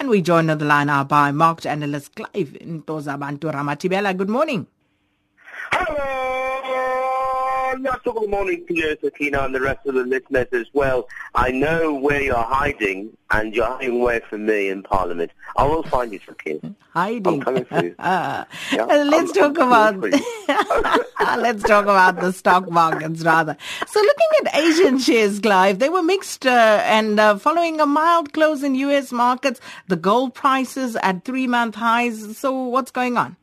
And we join on the line now by market analyst Clive Ntozabantu Ramatibela. Good morning. Hello, not so good morning to you, Sakina, and the rest of the listeners as well. I know where you're hiding, and you're hiding away from me in Parliament. I will find you, Sakina. Hiding. I'm coming for you. Uh, Yeah, let's I'm- talk I'm about let's talk about the stock markets rather. So, looking at Asian shares, Clive, they were mixed, uh, and uh, following a mild close in U.S. markets, the gold prices at three-month highs. So, what's going on?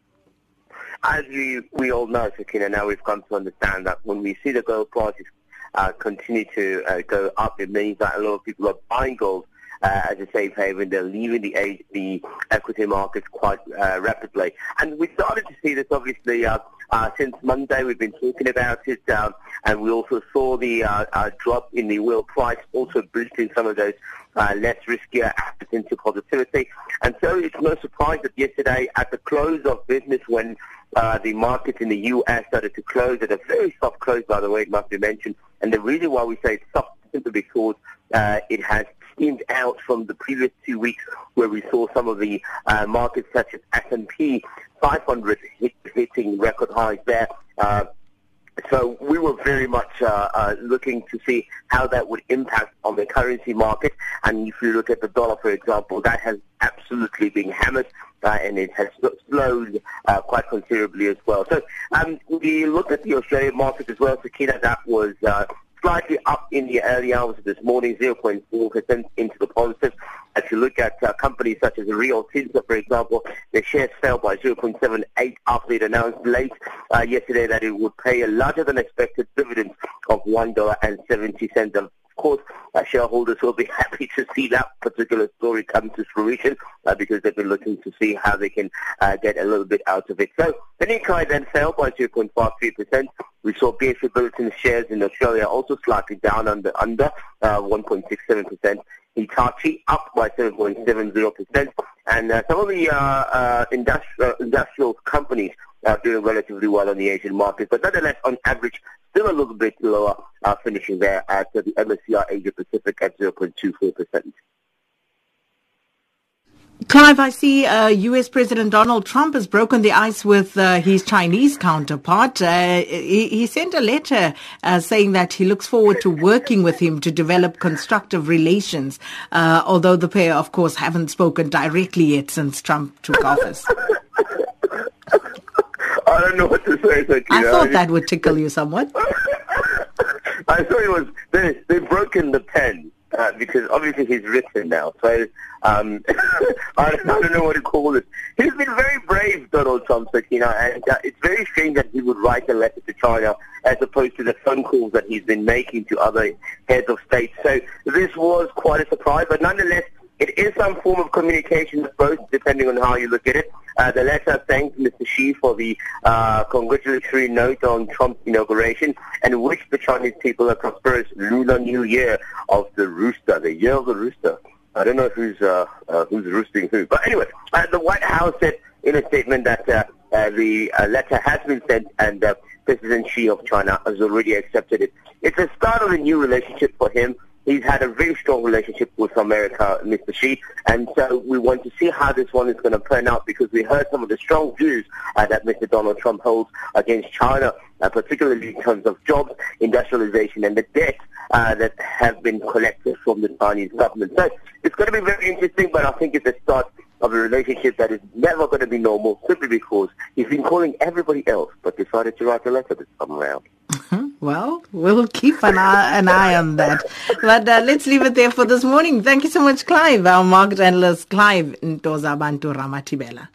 As we, we all know, Sakina, now we've come to understand that when we see the gold prices uh, continue to uh, go up, it means that a lot of people are buying gold uh, as a safe haven. They're leaving the the equity markets quite uh, rapidly. And we started to see this, obviously, uh, since Monday. We've been talking about it, um, and we also saw the uh, uh, drop in the oil price, also boosting some of those uh, less riskier assets into positivity. And so it's no surprise that yesterday, at the close of business, when uh, the market in the U.S. started to close at a very soft close, by the way, it must be mentioned. And the reason why we say it's soft is simply because uh, it has steamed out from the previous two weeks where we saw some of the uh, markets such as S&P 500 hit, hitting record highs there. Uh, so we were very much uh, uh, looking to see how that would impact on the currency market. And if you look at the dollar, for example, that has absolutely been hammered. Uh, and it has slowed uh, quite considerably as well. So um, we looked at the Australian market as well. Sakina, that was uh, slightly up in the early hours of this morning, 0.4% into the positive. If you look at uh, companies such as Rio Tinto, for example, their shares fell by 0.78 after it announced late uh, yesterday that it would pay a larger than expected dividend of $1.70. Course, uh, shareholders will be happy to see that particular story come to fruition uh, because they've been looking to see how they can uh, get a little bit out of it. So the Nikkei then fell by 2.53%. We saw BHP Billiton shares in Australia also slightly down under under uh, 1.67%. Hitachi up by 7.70%, and uh, some of the uh, uh, industrial, industrial companies are doing relatively well on the Asian market, but nonetheless, on average, still a little bit lower, uh, finishing there at the MSCI Asia Pacific at 0.24%. Clive, I see uh, U.S. President Donald Trump has broken the ice with uh, his Chinese counterpart. Uh, he, he, sent a letter uh, saying that he looks forward to working with him to develop constructive relations, uh, although the pair, of course, haven't spoken directly yet since Trump took office. Don't know what to say, Sakina. I thought that would tickle you somewhat. I thought it was they they've broken the pen uh, because obviously he's written now. So um, I, don't, I don't know what to call it. He's been very brave, Donald Trump, Sakina, and uh, it's very strange that he would write a letter to China as opposed to the phone calls that he's been making to other heads of state. So this was quite a surprise, but nonetheless. It is some form of communication, both depending on how you look at it. Uh, the letter thanked Mr. Xi for the uh, congratulatory note on Trump's inauguration and wished the Chinese people a prosperous Lunar New Year of the rooster, the year of the rooster. I don't know who's uh, uh, who's roosting who, but anyway, uh, the White House said in a statement that uh, the letter has been sent and President Xi of China has already accepted it. It's a start of a new relationship for him. He's had a very strong relationship with America, Mr. Xi, and so we want to see how this one is going to turn out because we heard some of the strong views uh, that Mr. Donald Trump holds against China, uh, particularly in terms of jobs, industrialization, and the debt uh, that have been collected from the Chinese government. So it's going to be very interesting, but I think it's a start of a relationship that is never going to be normal simply because he's been calling everybody else but decided to write a letter this time around. Well, we'll keep an eye, an eye on that. But uh, let's leave it there for this morning. Thank you so much, Clive, our market analyst, Clive Ntozabantu Ramatibela.